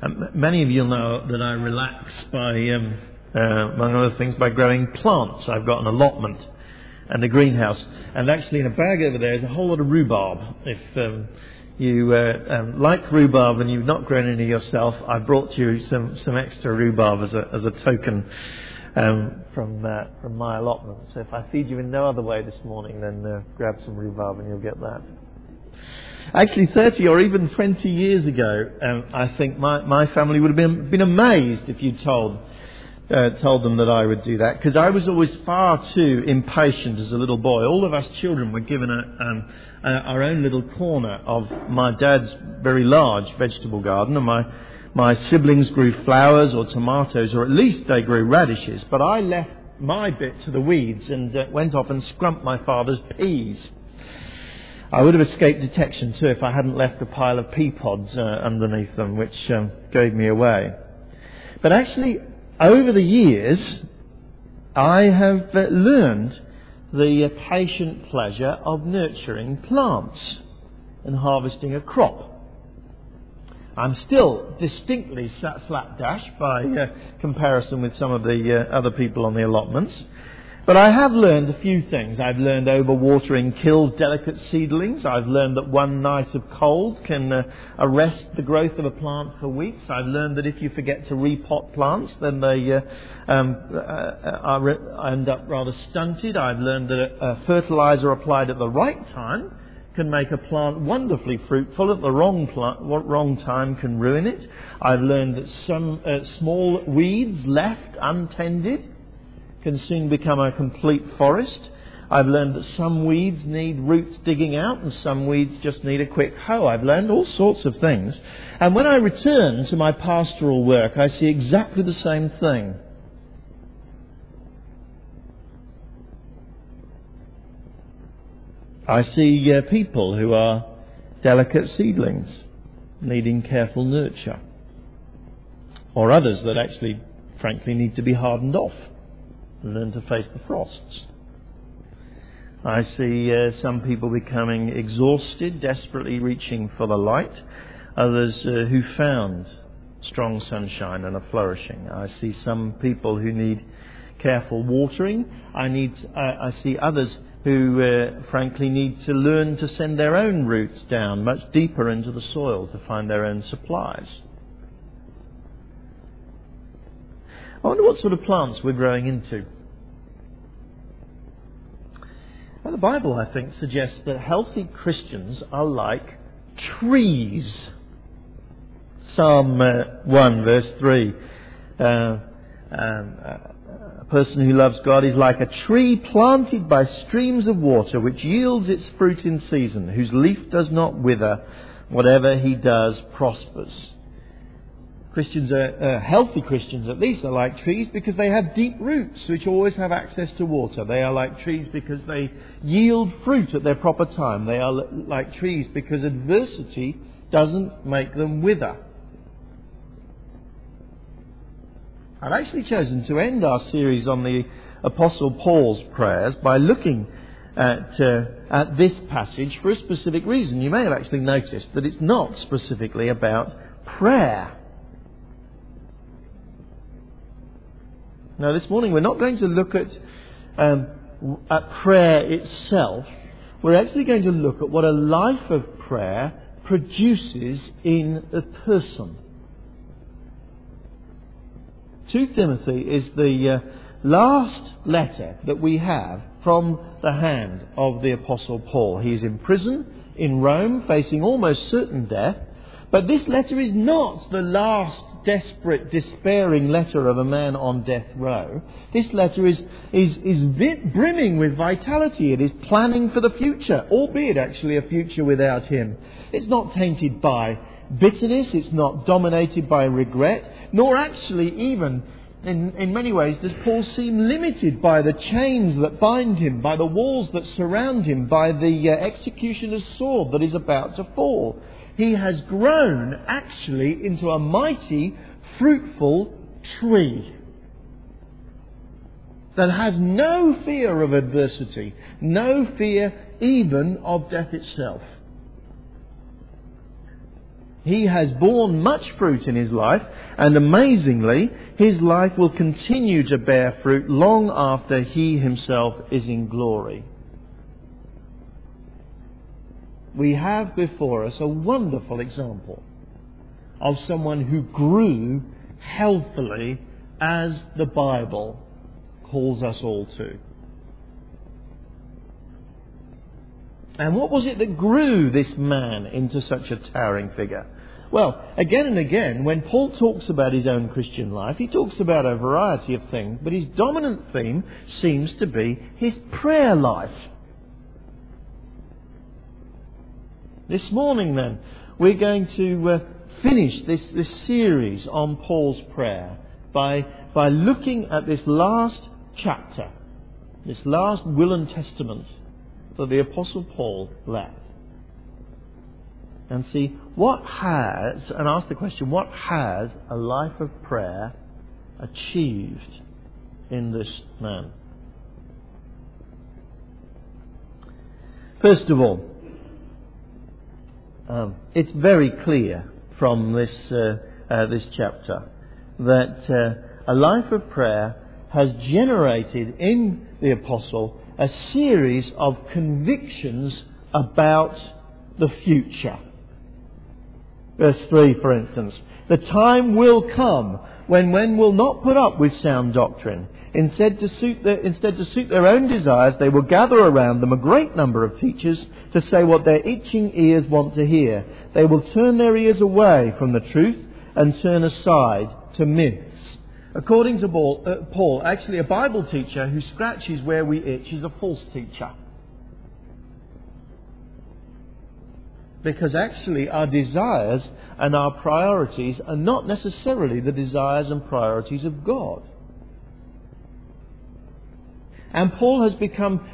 Um, many of you know that I relax by, um, uh, among other things, by growing plants. I've got an allotment and a greenhouse. And actually, in a bag over there is a whole lot of rhubarb. If um, you uh, um, like rhubarb and you've not grown any yourself, I brought you some, some extra rhubarb as a, as a token um, from, uh, from my allotment. So if I feed you in no other way this morning, then uh, grab some rhubarb and you'll get that. Actually, 30 or even 20 years ago, um, I think my, my family would have been, been amazed if you told, uh, told them that I would do that, because I was always far too impatient as a little boy. All of us children were given a, um, a, our own little corner of my dad's very large vegetable garden, and my, my siblings grew flowers or tomatoes, or at least they grew radishes, but I left my bit to the weeds and uh, went off and scrumped my father's peas. I would have escaped detection too if I hadn't left a pile of pea pods uh, underneath them, which um, gave me away. But actually, over the years, I have uh, learned the uh, patient pleasure of nurturing plants and harvesting a crop. I'm still distinctly slapdash by uh, comparison with some of the uh, other people on the allotments. But I have learned a few things. I've learned overwatering kills delicate seedlings. I've learned that one night of cold can uh, arrest the growth of a plant for weeks. I've learned that if you forget to repot plants, then they uh, um, uh, are, end up rather stunted. I've learned that a, a fertilizer applied at the right time can make a plant wonderfully fruitful. At the wrong, plant, wrong time can ruin it. I've learned that some uh, small weeds left untended can soon become a complete forest. I've learned that some weeds need roots digging out and some weeds just need a quick hoe. I've learned all sorts of things. And when I return to my pastoral work, I see exactly the same thing. I see uh, people who are delicate seedlings needing careful nurture, or others that actually, frankly, need to be hardened off learn to face the frosts. I see uh, some people becoming exhausted, desperately reaching for the light. Others uh, who found strong sunshine and are flourishing. I see some people who need careful watering. I need. I, I see others who, uh, frankly, need to learn to send their own roots down much deeper into the soil to find their own supplies. I wonder what sort of plants we're growing into. Well, the Bible, I think, suggests that healthy Christians are like trees. Psalm uh, 1, verse 3. Uh, um, a person who loves God is like a tree planted by streams of water, which yields its fruit in season, whose leaf does not wither. Whatever he does prospers. Christians are, uh, healthy Christians at least, are like trees because they have deep roots which always have access to water. They are like trees because they yield fruit at their proper time. They are like trees because adversity doesn't make them wither. I've actually chosen to end our series on the Apostle Paul's prayers by looking at, uh, at this passage for a specific reason. You may have actually noticed that it's not specifically about prayer. Now, this morning we're not going to look at, um, at prayer itself. We're actually going to look at what a life of prayer produces in a person. 2 Timothy is the uh, last letter that we have from the hand of the Apostle Paul. He is in prison in Rome, facing almost certain death. But this letter is not the last desperate, despairing letter of a man on death row. This letter is, is, is brimming with vitality. It is planning for the future, albeit actually a future without him. It's not tainted by bitterness, it's not dominated by regret, nor actually even in, in many ways does Paul seem limited by the chains that bind him, by the walls that surround him, by the uh, executioner's sword that is about to fall he has grown actually into a mighty, fruitful tree that has no fear of adversity, no fear even of death itself. He has borne much fruit in his life, and amazingly, his life will continue to bear fruit long after he himself is in glory. We have before us a wonderful example of someone who grew healthily as the Bible calls us all to. And what was it that grew this man into such a towering figure? Well, again and again, when Paul talks about his own Christian life, he talks about a variety of things, but his dominant theme seems to be his prayer life. This morning, then, we're going to uh, finish this, this series on Paul's prayer by, by looking at this last chapter, this last will and testament that the Apostle Paul left. And see what has, and ask the question, what has a life of prayer achieved in this man? First of all, um, it's very clear from this, uh, uh, this chapter that uh, a life of prayer has generated in the apostle a series of convictions about the future. Verse 3, for instance. The time will come when men will not put up with sound doctrine. Instead to, suit their, instead, to suit their own desires, they will gather around them a great number of teachers to say what their itching ears want to hear. They will turn their ears away from the truth and turn aside to myths. According to Paul, uh, Paul, actually, a Bible teacher who scratches where we itch is a false teacher. Because actually, our desires and our priorities are not necessarily the desires and priorities of God. And Paul has become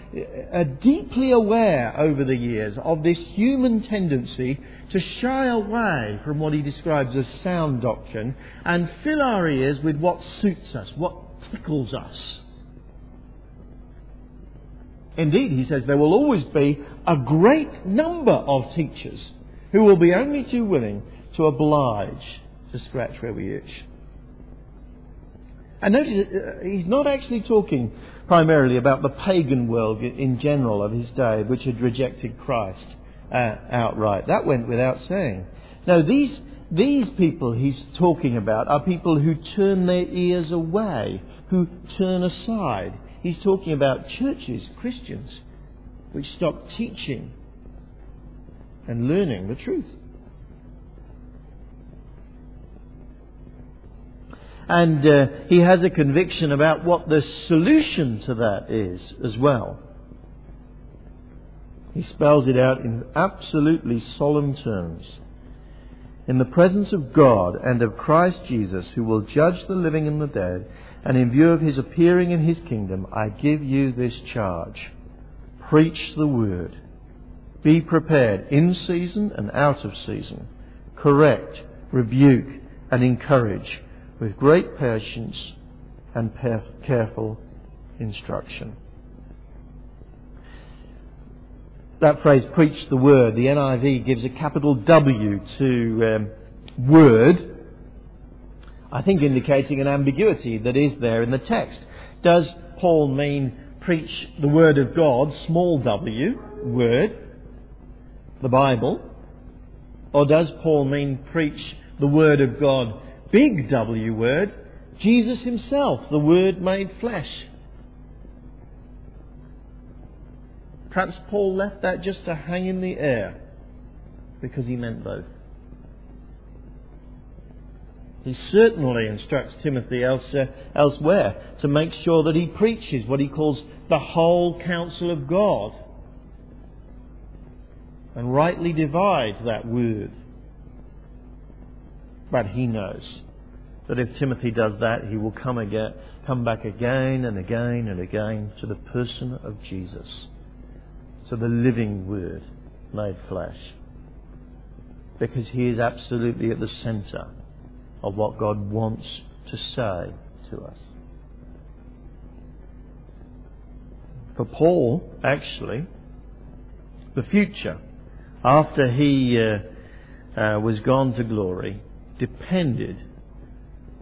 deeply aware over the years of this human tendency to shy away from what he describes as sound doctrine and fill our ears with what suits us, what tickles us. Indeed, he says there will always be a great number of teachers who will be only too willing to oblige to scratch where we itch. And notice, uh, he's not actually talking primarily about the pagan world in general of his day, which had rejected Christ uh, outright. That went without saying. Now, these, these people he's talking about are people who turn their ears away, who turn aside. He's talking about churches, Christians, which stop teaching and learning the truth. And uh, he has a conviction about what the solution to that is as well. He spells it out in absolutely solemn terms. In the presence of God and of Christ Jesus, who will judge the living and the dead, and in view of his appearing in his kingdom, I give you this charge. Preach the word. Be prepared in season and out of season. Correct, rebuke, and encourage with great patience and careful instruction. That phrase, preach the word, the NIV gives a capital W to um, word, I think indicating an ambiguity that is there in the text. Does Paul mean preach the word of God, small w, word, the Bible? Or does Paul mean preach the word of God, big W word, Jesus himself, the Word made flesh. Perhaps Paul left that just to hang in the air because he meant both. He certainly instructs Timothy else, uh, elsewhere to make sure that he preaches what he calls the whole counsel of God and rightly divides that word. But he knows that if Timothy does that, he will come again, come back again and again and again to the person of Jesus, to the living Word made flesh, because he is absolutely at the centre of what God wants to say to us. For Paul, actually, the future, after he uh, uh, was gone to glory depended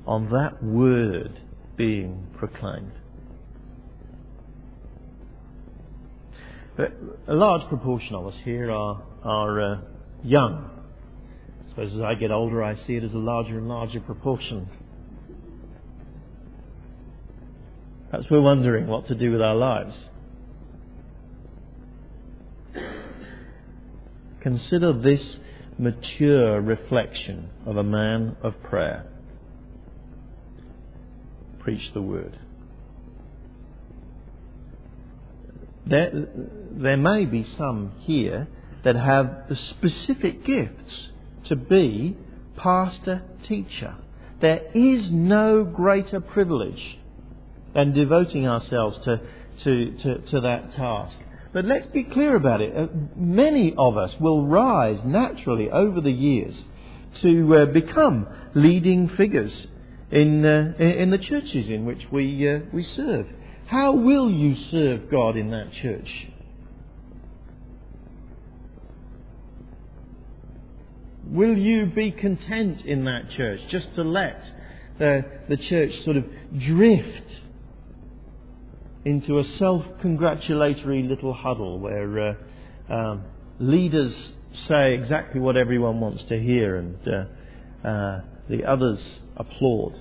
on that word being proclaimed. But a large proportion of us here are, are uh, young. Suppose as I get older, I see it as a larger and larger proportion. Perhaps we're wondering what to do with our lives. Consider this mature reflection of a man of prayer. Preach the word. There, there may be some here that have the specific gifts to be pastor teacher. There is no greater privilege than devoting ourselves to, to, to, to that task. But let's be clear about it. Uh, many of us will rise naturally over the years to uh, become leading figures in, uh, in the churches in which we, uh, we serve. How will you serve God in that church? Will you be content in that church just to let the, the church sort of drift into a self congratulatory little huddle where uh, um, leaders say exactly what everyone wants to hear and uh, uh, the others applaud?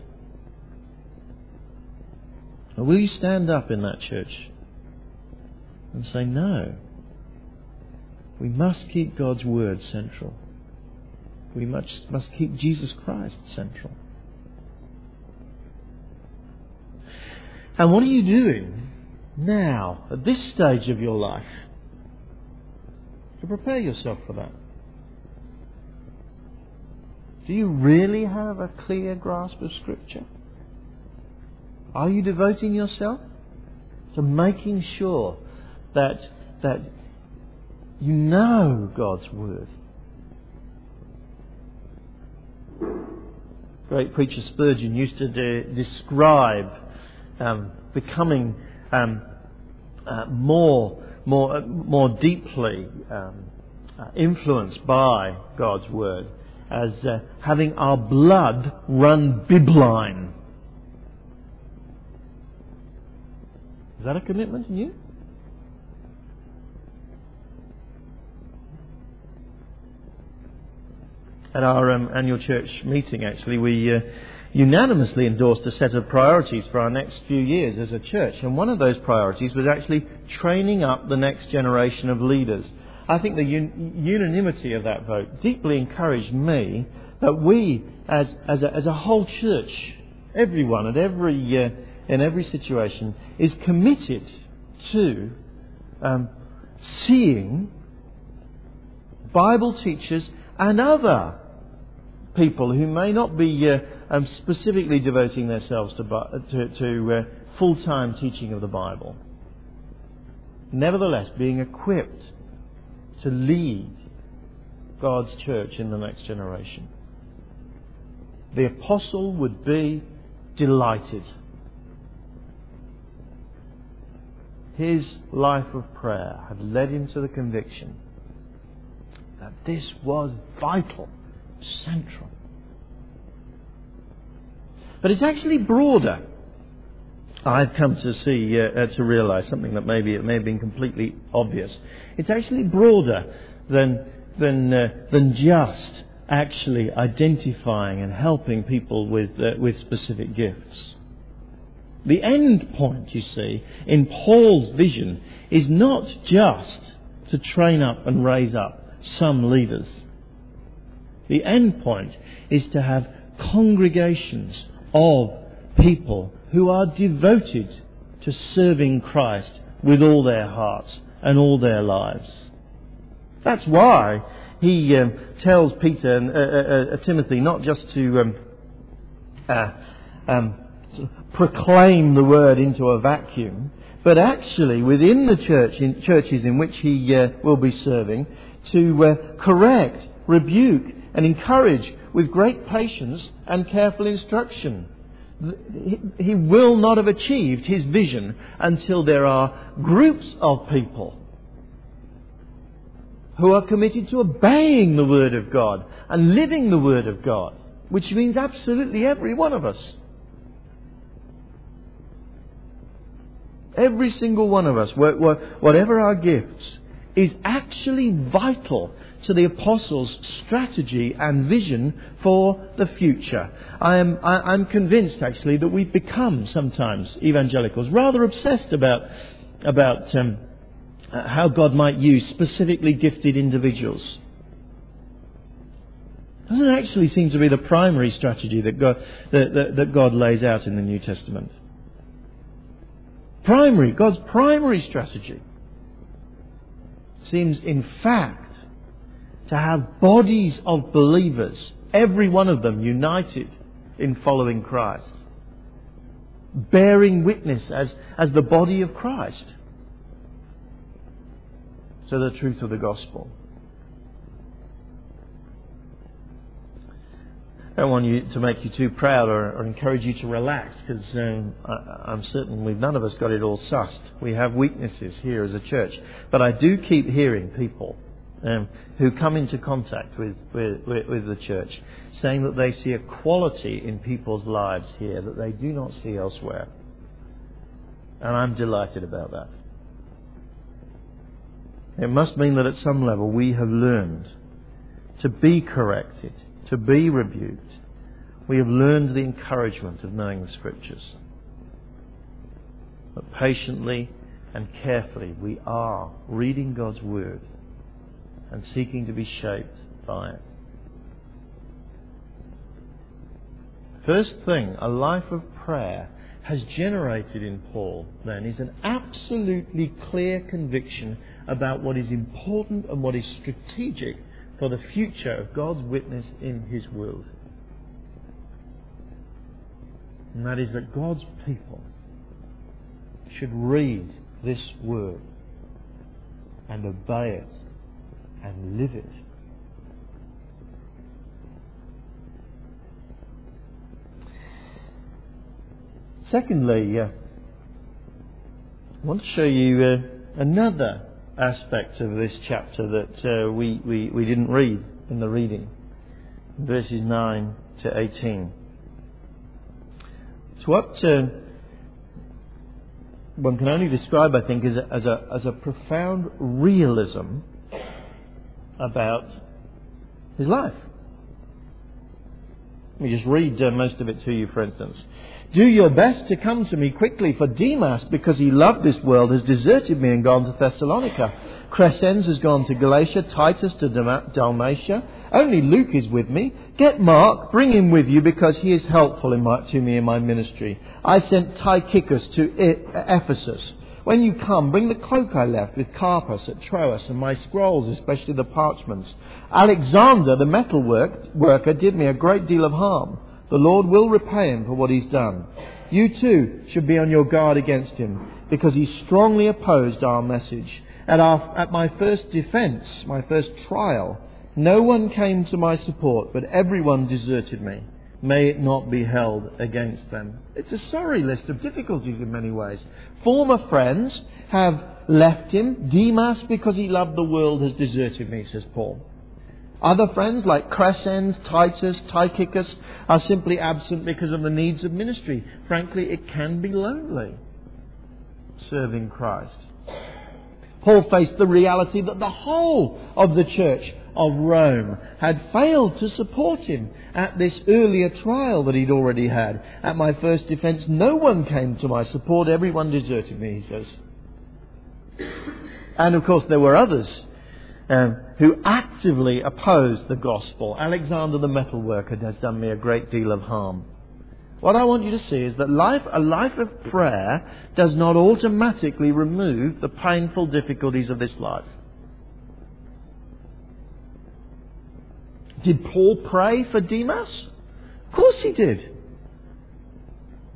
Or will you stand up in that church and say, no? We must keep God's word central. We must, must keep Jesus Christ central. And what are you doing now, at this stage of your life, to prepare yourself for that? Do you really have a clear grasp of Scripture? Are you devoting yourself to making sure that, that you know God's Word? Great preacher Spurgeon used to de- describe um, becoming um, uh, more, more, uh, more deeply um, uh, influenced by God's Word as uh, having our blood run bibline. Is that a commitment in you? At our um, annual church meeting, actually, we uh, unanimously endorsed a set of priorities for our next few years as a church. And one of those priorities was actually training up the next generation of leaders. I think the un- unanimity of that vote deeply encouraged me that we, as, as, a, as a whole church, everyone at every, uh, in every situation, is committed to um, seeing Bible teachers and other people who may not be uh, um, specifically devoting themselves to, to, to uh, full time teaching of the Bible. Nevertheless, being equipped to lead God's church in the next generation. The apostle would be delighted. His life of prayer had led him to the conviction that this was vital central. But it's actually broader. I've come to see, uh, uh, to realize something that maybe it may have been completely obvious. It's actually broader than, than, uh, than just actually identifying and helping people with, uh, with specific gifts. The end point, you see, in Paul's vision is not just to train up and raise up some leaders. The end point is to have congregations of people who are devoted to serving Christ with all their hearts and all their lives. That's why he um, tells Peter and uh, uh, uh, Timothy not just to um, uh, um, proclaim the word into a vacuum, but actually within the church, in churches in which he uh, will be serving, to uh, correct, rebuke, and encourage with great patience and careful instruction. He will not have achieved his vision until there are groups of people who are committed to obeying the Word of God and living the Word of God, which means absolutely every one of us. Every single one of us, whatever our gifts, is actually vital to the apostles' strategy and vision for the future. I am, I, am convinced, actually, that we've become sometimes evangelicals rather obsessed about, about um, how God might use specifically gifted individuals. Doesn't actually seem to be the primary strategy that God, that, that, that God lays out in the New Testament. Primary, God's primary strategy seems, in fact, to have bodies of believers, every one of them united in following Christ, bearing witness as, as the body of Christ to the truth of the gospel. I don't want you to make you too proud or, or encourage you to relax because um, I'm certain we've none of us got it all sussed. We have weaknesses here as a church, but I do keep hearing people um, who come into contact with, with, with the church saying that they see a quality in people's lives here that they do not see elsewhere, and I'm delighted about that. It must mean that at some level we have learned to be corrected to be rebuked, we have learned the encouragement of knowing the Scriptures. But patiently and carefully, we are reading God's Word and seeking to be shaped by it. First thing, a life of prayer has generated in Paul, then, is an absolutely clear conviction about what is important and what is strategic for the future of God's witness in His world. And that is that God's people should read this word and obey it and live it. Secondly, uh, I want to show you uh, another aspect of this chapter that uh, we, we, we didn't read in the reading. Verses 9 to 18. It's what uh, one can only describe, I think, as a, as a, as a profound realism about his life. Let me just read uh, most of it to you, for instance. Do your best to come to me quickly, for Demas, because he loved this world, has deserted me and gone to Thessalonica. Crescens has gone to Galatia, Titus to Dalmatia. Only Luke is with me. Get Mark, bring him with you, because he is helpful my, to me in my ministry. I sent Tychicus to Ephesus. When you come, bring the cloak I left with Carpus at Troas and my scrolls, especially the parchments. Alexander, the metal work, worker, did me a great deal of harm. The Lord will repay him for what he's done. You too should be on your guard against him, because he strongly opposed our message. At, our, at my first defense, my first trial, no one came to my support, but everyone deserted me. May it not be held against them. It's a sorry list of difficulties in many ways. Former friends have left him. Demas, because he loved the world, has deserted me, says Paul. Other friends like Crescens, Titus, Tychicus are simply absent because of the needs of ministry. Frankly, it can be lonely serving Christ. Paul faced the reality that the whole of the church of Rome had failed to support him at this earlier trial that he'd already had. At my first defense, no one came to my support. Everyone deserted me, he says. And of course, there were others um, who actively opposed the gospel. Alexander the metalworker has done me a great deal of harm. What I want you to see is that life, a life of prayer does not automatically remove the painful difficulties of this life. Did Paul pray for Demas? Of course he did.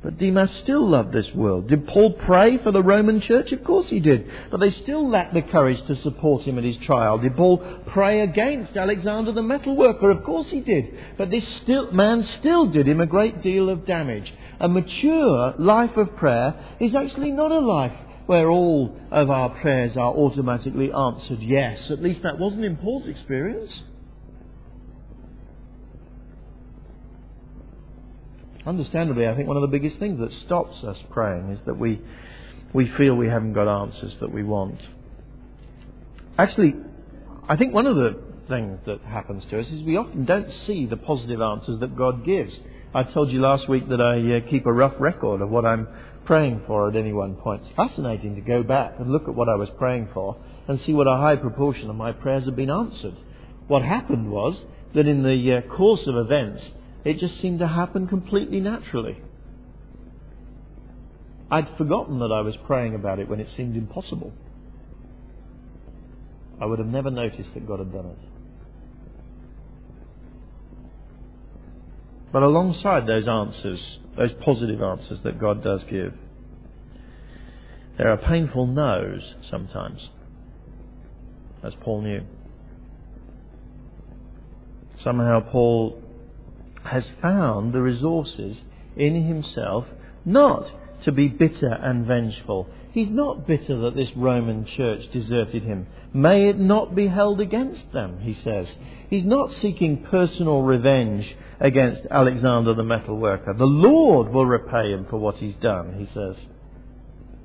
But Demas still loved this world. Did Paul pray for the Roman church? Of course he did. But they still lacked the courage to support him at his trial. Did Paul pray against Alexander the metalworker? Of course he did. But this still, man still did him a great deal of damage. A mature life of prayer is actually not a life where all of our prayers are automatically answered yes. At least that wasn't in Paul's experience. Understandably, I think one of the biggest things that stops us praying is that we, we feel we haven't got answers that we want. Actually, I think one of the things that happens to us is we often don't see the positive answers that God gives. I told you last week that I uh, keep a rough record of what I'm praying for at any one point. It's fascinating to go back and look at what I was praying for and see what a high proportion of my prayers have been answered. What happened was that in the uh, course of events, it just seemed to happen completely naturally. I'd forgotten that I was praying about it when it seemed impossible. I would have never noticed that God had done it. But alongside those answers, those positive answers that God does give, there are painful no's sometimes, as Paul knew. Somehow Paul has found the resources in himself not to be bitter and vengeful. He's not bitter that this Roman church deserted him. May it not be held against them, he says. He's not seeking personal revenge against Alexander the metalworker. The Lord will repay him for what he's done, he says.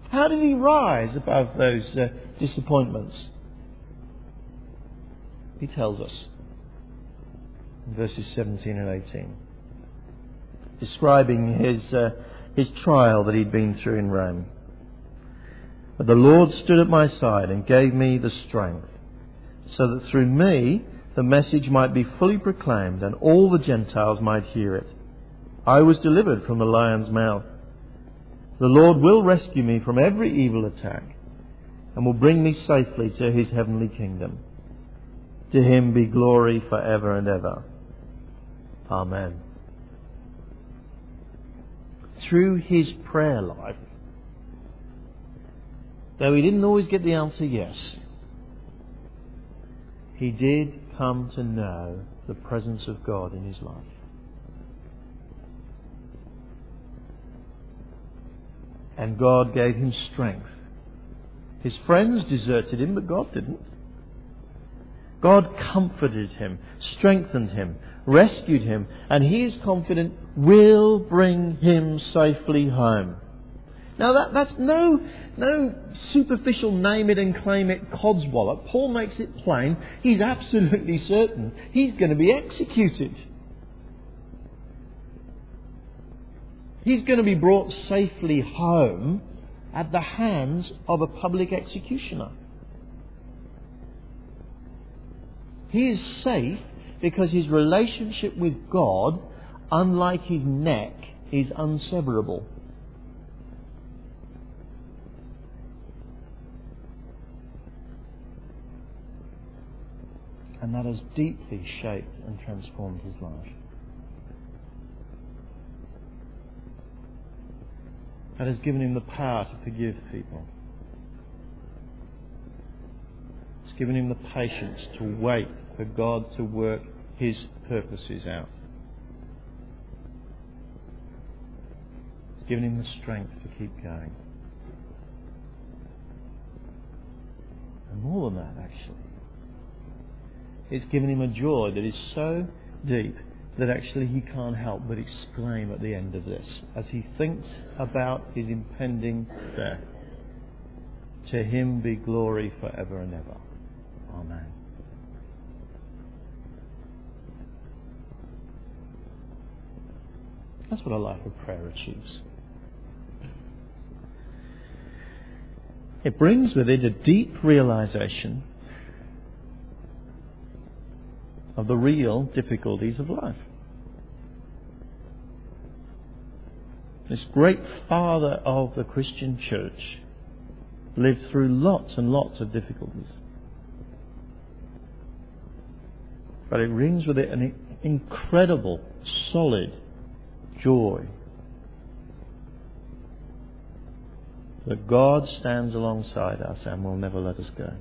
How did he rise above those uh, disappointments? He tells us verses 17 and 18, describing his, uh, his trial that he'd been through in Rome. But the Lord stood at my side and gave me the strength, so that through me the message might be fully proclaimed and all the Gentiles might hear it. I was delivered from the lion's mouth. The Lord will rescue me from every evil attack and will bring me safely to his heavenly kingdom. To him be glory forever and ever. Amen. Through his prayer life, though he didn't always get the answer yes, he did come to know the presence of God in his life. And God gave him strength. His friends deserted him, but God didn't. God comforted him, strengthened him, rescued him, and he is confident will bring him safely home. Now that, that's no, no superficial name it and claim it codswallop. Paul makes it plain. He's absolutely certain he's going to be executed. He's going to be brought safely home at the hands of a public executioner. He is safe because his relationship with God, unlike his neck, is unseverable. And that has deeply shaped and transformed his life. That has given him the power to forgive people. It's given him the patience to wait for God to work His purposes out. It's given him the strength to keep going. And more than that, actually, it's given him a joy that is so deep that actually he can't help but exclaim at the end of this as he thinks about his impending death. To him be glory forever and ever. Amen. That's what a life of prayer achieves. It brings with it a deep realization of the real difficulties of life. This great father of the Christian church lived through lots and lots of difficulties. But it brings with it an incredible, solid joy that God stands alongside us and will never let us go.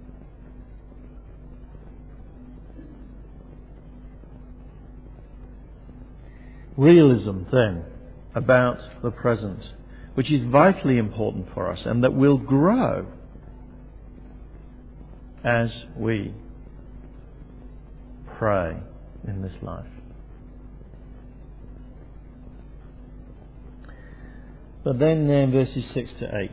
Realism, then, about the present. which is vitally important for us and that will grow as we pray in this life. But then uh, verses 6 to 8,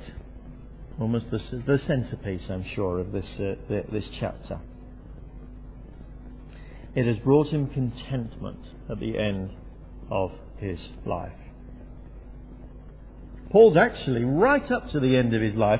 almost the, the centerpiece, I'm sure, of this, uh, this chapter. It has brought him contentment at the end of his life. Paul's actually, right up to the end of his life,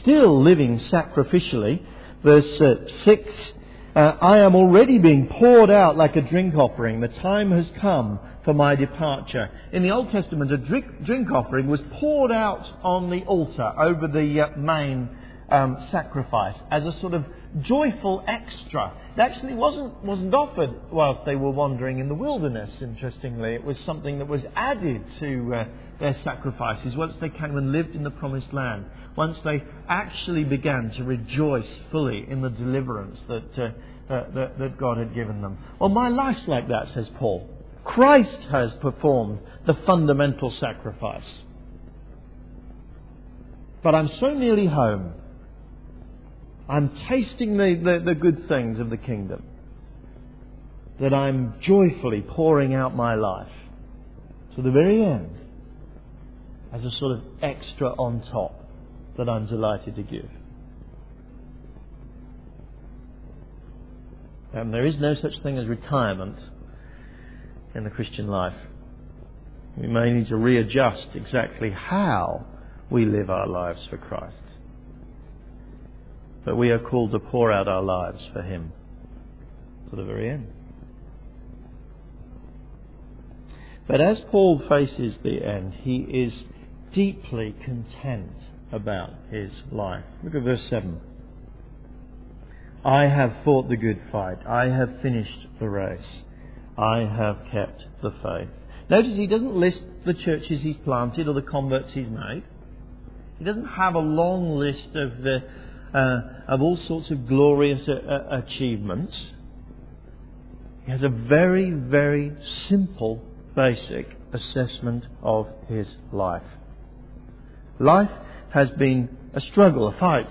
still living sacrificially. Verse uh, 6 uh, I am already being poured out like a drink offering. The time has come for my departure. In the Old Testament, a drink, drink offering was poured out on the altar over the uh, main um, sacrifice as a sort of joyful extra. It actually wasn't, wasn't offered whilst they were wandering in the wilderness, interestingly. It was something that was added to uh, their sacrifices once they came and lived in the promised land, once they actually began to rejoice fully in the deliverance that, uh, uh, that, that God had given them. Well, my life's like that, says Paul. Christ has performed the fundamental sacrifice. But I'm so nearly home I'm tasting the, the, the good things of the kingdom. That I'm joyfully pouring out my life to the very end as a sort of extra on top that I'm delighted to give. And there is no such thing as retirement in the Christian life. We may need to readjust exactly how we live our lives for Christ but we are called to pour out our lives for Him to the very end. But as Paul faces the end, he is deeply content about his life. Look at verse 7. I have fought the good fight. I have finished the race. I have kept the faith. Notice he doesn't list the churches he's planted or the converts he's made. He doesn't have a long list of the uh, of all sorts of glorious uh, uh, achievements. He has a very, very simple, basic assessment of his life. Life has been a struggle, a fight,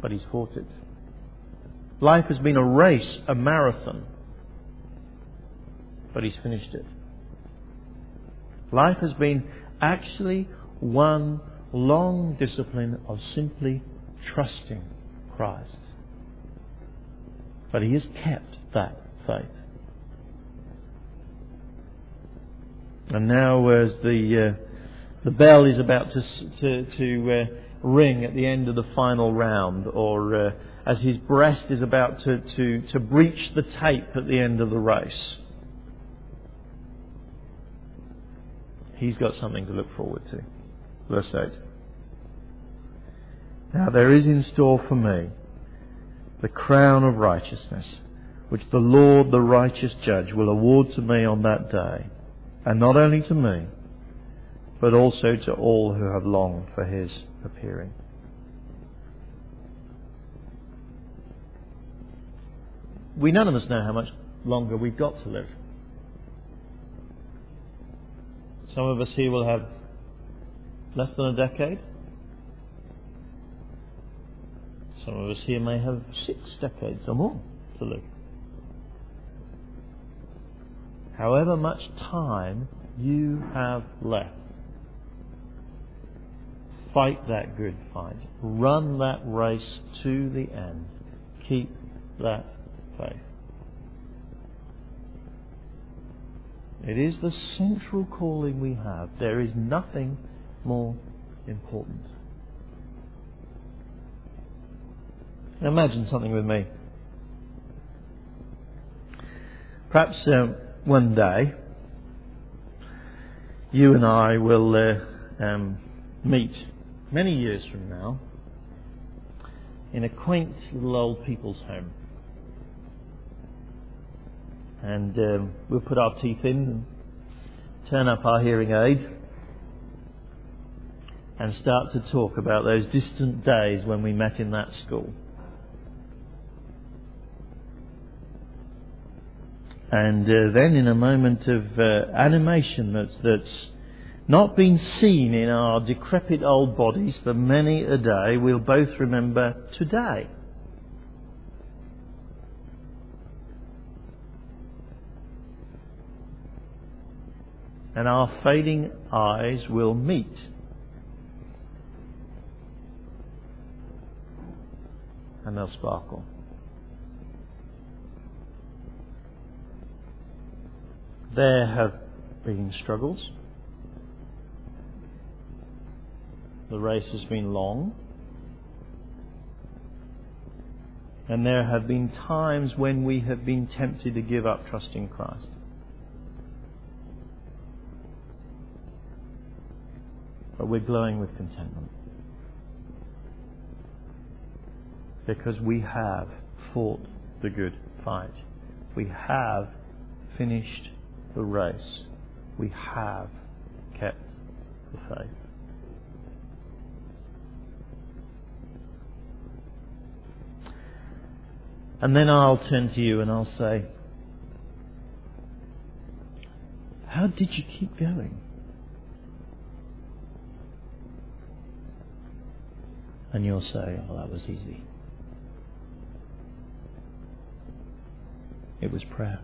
but he's fought it. Life has been a race, a marathon, but he's finished it. Life has been actually one long discipline of simply trusting Christ. But he has kept that faith. And now, as the uh, the bell is about to to, to uh, ring at the end of the final round, or uh, as his breast is about to, to, to breach the tape at the end of the race, he's got something to look forward to. Verse 8. Now there is in store for me the crown of righteousness, which the Lord, the righteous judge, will award to me on that day, and not only to me, but also to all who have longed for his appearing. We none of us know how much longer we've got to live. Some of us here will have less than a decade. Some of us here may have six decades or more to live. However much time you have left, fight that good fight. Run that race to the end. Keep that faith. It is the central calling we have. There is nothing more important. Now imagine something with me. Perhaps uh, one day you and I will uh, um, meet many years from now in a quaint little old people's home. And um, we'll put our teeth in and turn up our hearing aid and start to talk about those distant days when we met in that school. And uh, then, in a moment of uh, animation that's, that's not been seen in our decrepit old bodies for many a day, we'll both remember today. And our fading eyes will meet. And they'll sparkle. There have been struggles. The race has been long. And there have been times when we have been tempted to give up trusting Christ. But we're glowing with contentment. Because we have fought the good fight. We have finished the race. We have kept the faith. And then I'll turn to you and I'll say, How did you keep going? And you'll say, Oh, that was easy. It was prayer.